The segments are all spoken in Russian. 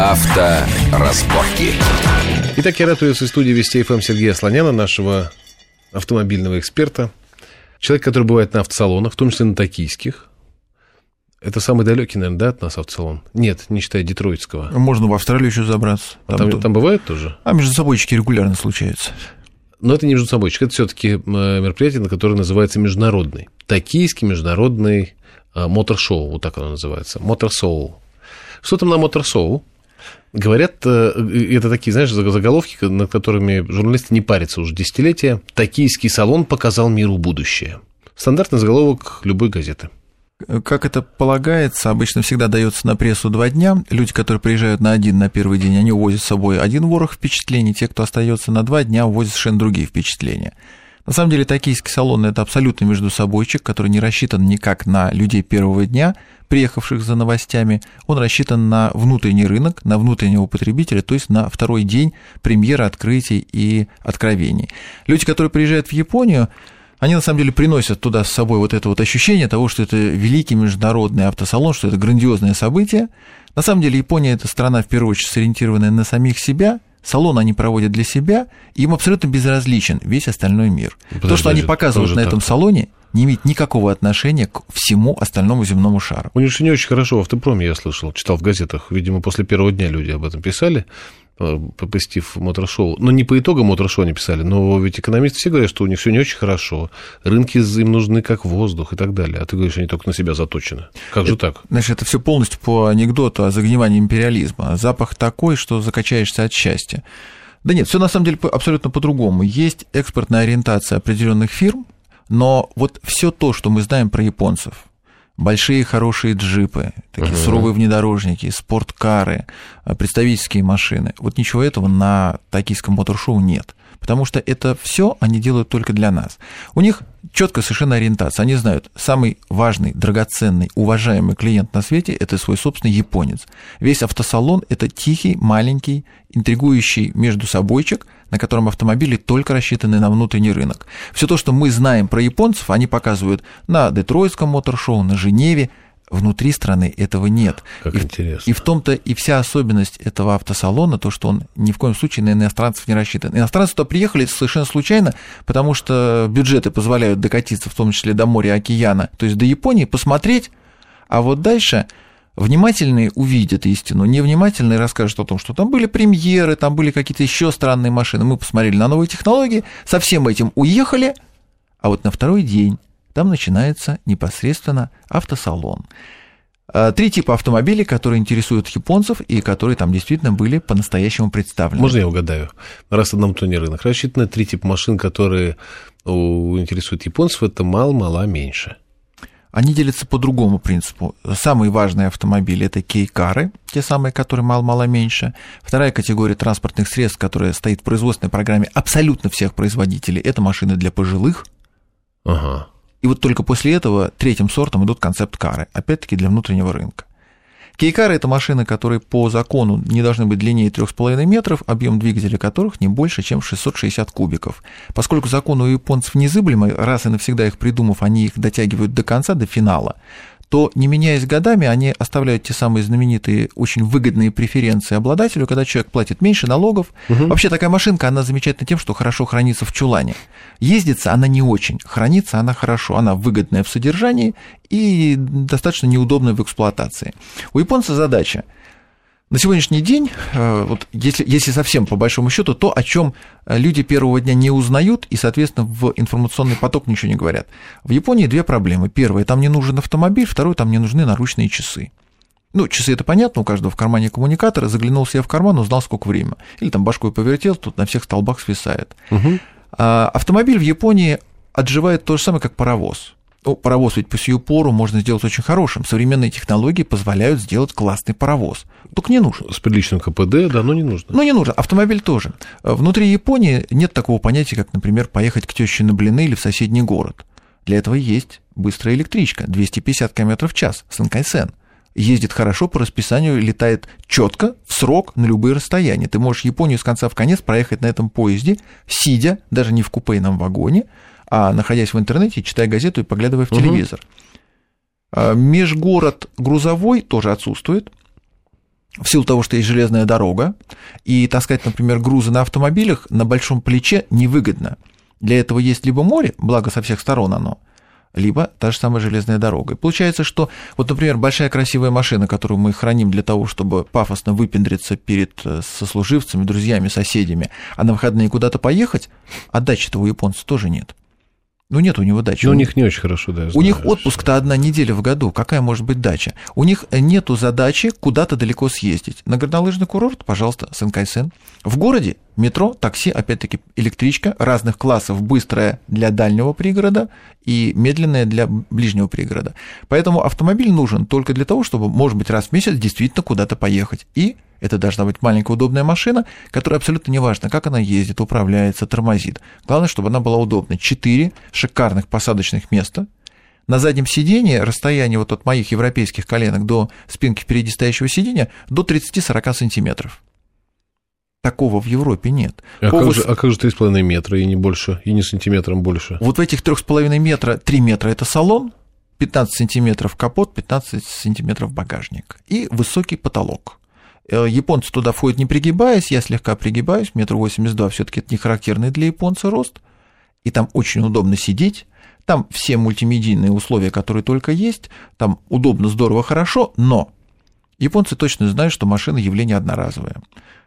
Авторазборки. Итак, я рад приветствовать в студии Вести ФМ Сергея Слоняна, нашего автомобильного эксперта. Человек, который бывает на автосалонах, в том числе на токийских. Это самый далекий, наверное, да, от нас автосалон? Нет, не считая детройтского. Можно в Австралию еще забраться. А там, там, там бывает тоже? А между собойчики регулярно случаются. Но это не между собойчик, это все-таки э, мероприятие, на которое называется международный. Токийский международный э, мотор-шоу, вот так оно называется. Мотор-шоу. Что там на мотор-шоу? Говорят, э, это такие, знаешь, заголовки, над которыми журналисты не парятся уже десятилетия. «Токийский салон показал миру будущее». Стандартный заголовок любой газеты – как это полагается, обычно всегда дается на прессу два дня. Люди, которые приезжают на один, на первый день, они увозят с собой один ворох впечатлений. Те, кто остается на два дня, увозят совершенно другие впечатления. На самом деле, токийский салон – это абсолютно между собойчик, который не рассчитан никак на людей первого дня, приехавших за новостями. Он рассчитан на внутренний рынок, на внутреннего потребителя, то есть на второй день премьеры, открытий и откровений. Люди, которые приезжают в Японию, они на самом деле приносят туда с собой вот это вот ощущение того, что это великий международный автосалон, что это грандиозное событие. На самом деле Япония – это страна, в первую очередь, сориентированная на самих себя, салон они проводят для себя, им абсолютно безразличен весь остальной мир. Подожди, То, что они показывают на этом так. салоне, не имеет никакого отношения к всему остальному земному шару. У них же не очень хорошо в автопроме, я слышал, читал в газетах. Видимо, после первого дня люди об этом писали. Посетив мотор-шоу. Но не по итогам мотор-шоу они писали, но ведь экономисты все говорят, что у них все не очень хорошо, рынки им нужны как воздух и так далее. А ты говоришь, они только на себя заточены. Как же так? Значит, это все полностью по анекдоту о загнивании империализма. Запах такой, что закачаешься от счастья. Да нет, все на самом деле абсолютно по-другому. Есть экспортная ориентация определенных фирм, но вот все то, что мы знаем про японцев, большие хорошие джипы, такие uh-huh. суровые внедорожники, спорткары, э, представительские машины. Вот ничего этого на токийском мотор-шоу нет. Потому что это все они делают только для нас. У них четкая совершенно ориентация. Они знают, самый важный, драгоценный, уважаемый клиент на свете – это свой собственный японец. Весь автосалон – это тихий, маленький, интригующий между собойчик, на котором автомобили только рассчитаны на внутренний рынок. Все то, что мы знаем про японцев, они показывают на Детройтском мотор-шоу, на Женеве, Внутри страны этого нет. Как и, интересно. И в том-то и вся особенность этого автосалона, то, что он ни в коем случае на иностранцев не рассчитан. Иностранцы туда приехали совершенно случайно, потому что бюджеты позволяют докатиться, в том числе до моря, океана, то есть до Японии, посмотреть, а вот дальше внимательные увидят истину, невнимательные расскажут о том, что там были премьеры, там были какие-то еще странные машины. Мы посмотрели на новые технологии, со всем этим уехали, а вот на второй день там начинается непосредственно автосалон. А, три типа автомобилей, которые интересуют японцев и которые там действительно были по-настоящему представлены. Можно я угадаю? Раз одном то не рынок. Рассчитаны три типа машин, которые интересуют японцев, это мало-мало меньше. Они делятся по другому принципу. Самые важные автомобили – это кейкары, те самые, которые мало-мало меньше. Вторая категория транспортных средств, которая стоит в производственной программе абсолютно всех производителей – это машины для пожилых. Ага. И вот только после этого третьим сортом идут концепт-кары, опять-таки для внутреннего рынка. Кейкары – это машины, которые по закону не должны быть длиннее 3,5 метров, объем двигателя которых не больше, чем 660 кубиков. Поскольку закон у японцев незыблемый, раз и навсегда их придумав, они их дотягивают до конца, до финала, то, не меняясь годами, они оставляют те самые знаменитые, очень выгодные преференции обладателю, когда человек платит меньше налогов. Угу. Вообще такая машинка, она замечательна тем, что хорошо хранится в чулане. Ездится она не очень, хранится она хорошо, она выгодная в содержании и достаточно неудобная в эксплуатации. У японца задача – на сегодняшний день, э, вот если, если совсем по большому счету, то, о чем э, люди первого дня не узнают и, соответственно, в информационный поток ничего не говорят. В Японии две проблемы. Первая, там не нужен автомобиль, второе, там не нужны наручные часы. Ну, часы это понятно, у каждого в кармане коммуникатора, заглянул себе в карман, узнал, сколько времени. Или там башкой повертел, тут на всех столбах свисает. Угу. Автомобиль в Японии отживает то же самое, как паровоз. Ну, паровоз ведь по сию пору можно сделать очень хорошим. Современные технологии позволяют сделать классный паровоз. Только не нужен. С приличным КПД, да, но не нужно. Ну, не нужен. Автомобиль тоже. Внутри Японии нет такого понятия, как, например, поехать к теще на блины или в соседний город. Для этого есть быстрая электричка, 250 км в час, Санкайсен. Ездит хорошо по расписанию, летает четко, в срок, на любые расстояния. Ты можешь Японию с конца в конец проехать на этом поезде, сидя, даже не в купейном вагоне, а находясь в интернете, читая газету и поглядывая в телевизор. Угу. Межгород грузовой тоже отсутствует. в силу того, что есть железная дорога, и таскать, например, грузы на автомобилях на большом плече невыгодно. Для этого есть либо море, благо со всех сторон оно, либо та же самая железная дорога. И получается, что вот, например, большая красивая машина, которую мы храним для того, чтобы пафосно выпендриться перед э, сослуживцами, друзьями, соседями, а на выходные куда-то поехать, а дачи-то у японцев тоже нет. Ну, нет у него дачи. Ну, у них не очень хорошо, да. У них отпуск-то одна неделя в году. Какая может быть дача? У них нету задачи куда-то далеко съездить. На горнолыжный курорт, пожалуйста, Сенкайсен. В городе метро, такси, опять-таки электричка разных классов, быстрая для дальнего пригорода и медленная для ближнего пригорода. Поэтому автомобиль нужен только для того, чтобы, может быть, раз в месяц действительно куда-то поехать. И это должна быть маленькая удобная машина, которая абсолютно не важно, как она ездит, управляется, тормозит. Главное, чтобы она была удобной. Четыре шикарных посадочных места. На заднем сидении расстояние вот от моих европейских коленок до спинки впереди стоящего сидения до 30-40 сантиметров. Такого в Европе нет. А, как, же, а как же 3,5 метра и не больше, и не сантиметром больше? Вот в этих 3,5 метра 3 метра это салон, 15 сантиметров капот, 15 сантиметров багажник и высокий потолок. Э, японцы туда входят не пригибаясь, я слегка пригибаюсь, метр восемьдесят два, все-таки это не характерный для японца рост, и там очень удобно сидеть, там все мультимедийные условия, которые только есть, там удобно, здорово, хорошо, но японцы точно знают, что машина явление одноразовое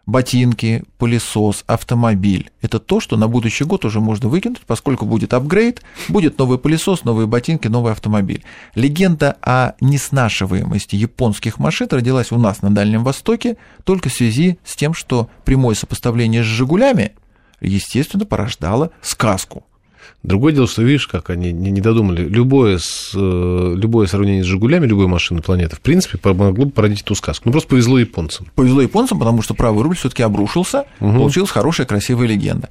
ботинки, пылесос, автомобиль. Это то, что на будущий год уже можно выкинуть, поскольку будет апгрейд, будет новый пылесос, новые ботинки, новый автомобиль. Легенда о неснашиваемости японских машин родилась у нас на Дальнем Востоке только в связи с тем, что прямое сопоставление с «Жигулями» естественно, порождало сказку. Другое дело, что видишь, как они не додумали. Любое, с, э, любое сравнение с «Жигулями», любой машины планеты, в принципе, могло бы породить эту сказку. Ну, просто повезло японцам. Повезло японцам, потому что правый руль все таки обрушился, угу. получилась хорошая, красивая легенда.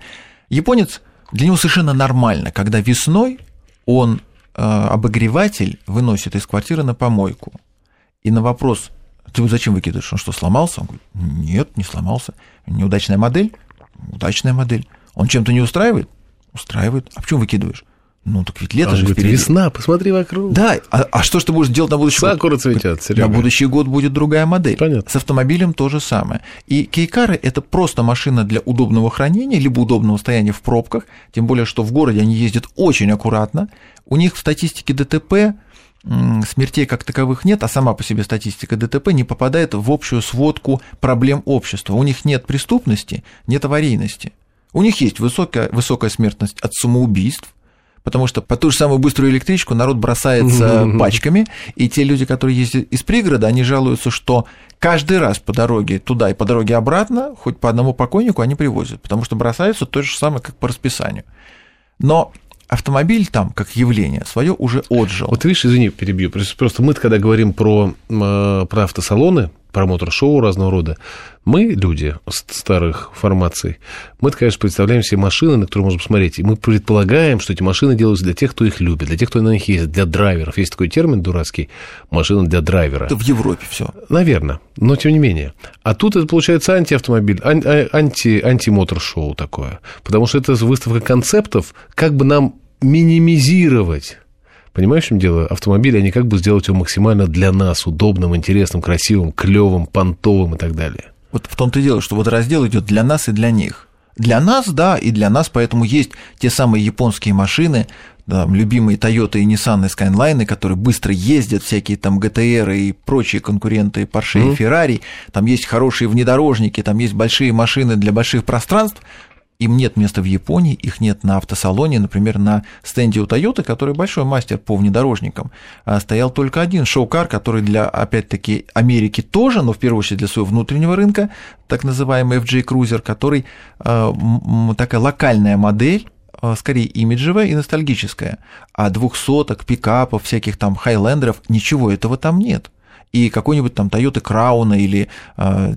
Японец, для него совершенно нормально, когда весной он э, обогреватель выносит из квартиры на помойку. И на вопрос, ты зачем выкидываешь, он что, сломался? Он говорит, нет, не сломался. Неудачная модель? Удачная модель. Он чем-то не устраивает? Устраивает. А почему выкидываешь? Ну, так ведь лето а же говорит, впереди. Весна, посмотри вокруг. Да, а, а что ж ты будешь делать на будущий Сакура год? Сакура цветет, Серега. На будущий год будет другая модель. Понятно. С автомобилем то же самое. И кейкары – это просто машина для удобного хранения, либо удобного стояния в пробках, тем более, что в городе они ездят очень аккуратно. У них в статистике ДТП смертей как таковых нет, а сама по себе статистика ДТП не попадает в общую сводку проблем общества. У них нет преступности, нет аварийности. У них есть высокая, высокая смертность от самоубийств, потому что по ту же самую быструю электричку народ бросается пачками, и те люди, которые ездят из пригорода, они жалуются, что каждый раз по дороге туда и по дороге обратно, хоть по одному покойнику они привозят, потому что бросаются то же самое, как по расписанию. Но автомобиль там, как явление, свое уже отжил. Вот видишь, извини, перебью. Просто мы, когда говорим про, э, про автосалоны, про мотор-шоу разного рода, мы, люди старых формаций, мы, конечно, представляем себе машины, на которые можно посмотреть, и мы предполагаем, что эти машины делаются для тех, кто их любит, для тех, кто на них ездит, для драйверов. Есть такой термин дурацкий – машина для драйвера. Это в Европе все. Наверное, но тем не менее. А тут это получается антиавтомобиль, а, анти, анти-мотор-шоу такое, потому что это выставка концептов, как бы нам минимизировать Понимаешь, в чем дело? Автомобиль, они как бы сделать его максимально для нас удобным, интересным, красивым, клевым, понтовым и так далее. Вот в том-то и дело, что вот раздел идет для нас и для них. Для нас, да, и для нас, поэтому есть те самые японские машины, да, любимые Toyota и Nissan и Skyline, которые быстро ездят, всякие там GTR и прочие конкуренты Porsche mm-hmm. и Ferrari, там есть хорошие внедорожники, там есть большие машины для больших пространств, им нет места в Японии, их нет на автосалоне, например, на стенде у Toyota, который большой мастер по внедорожникам, а стоял только один шоу-кар, который для, опять-таки, Америки тоже, но в первую очередь для своего внутреннего рынка, так называемый FJ Cruiser, который э, такая локальная модель, э, скорее имиджевая и ностальгическая, а двухсоток, пикапов, всяких там хайлендеров, ничего этого там нет. И какой-нибудь там Toyota Crown или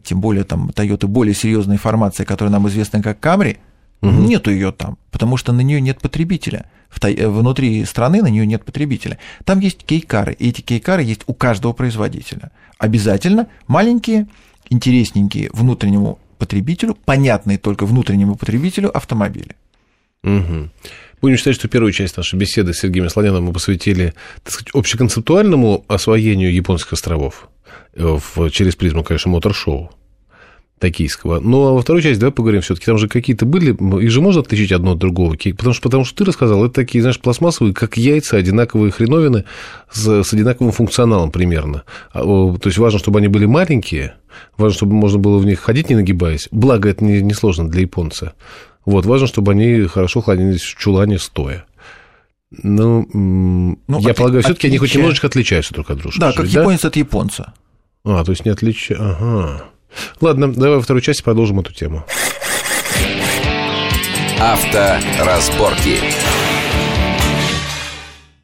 тем более там Toyota более серьезной формации, которая нам известна как Camry, Угу. Нету ее там, потому что на нее нет потребителя. Э, внутри страны на нее нет потребителя. Там есть кейкары, и эти кейкары есть у каждого производителя. Обязательно маленькие, интересненькие внутреннему потребителю, понятные только внутреннему потребителю автомобили. Угу. Будем считать, что первую часть нашей беседы с Сергеем Слоняном мы посвятили, так сказать, общеконцептуальному освоению японских островов. в, через призму, конечно, мотор-шоу токийского. Ну, а во второй части давай поговорим все-таки. Там же какие-то были, их же можно отличить одно от другого. Потому что, потому что ты рассказал, это такие, знаешь, пластмассовые, как яйца, одинаковые хреновины с, с одинаковым функционалом примерно. А, то есть важно, чтобы они были маленькие, важно, чтобы можно было в них ходить, не нагибаясь. Благо, это не, не сложно для японца. Вот, важно, чтобы они хорошо хранились в чулане стоя. Ну, ну я от, полагаю, все-таки они хоть немножечко отличаются друг от друга. Да, как да? японец от японца. А, то есть не отличие. Ага. Ладно, давай во второй части продолжим эту тему. Авторазборки.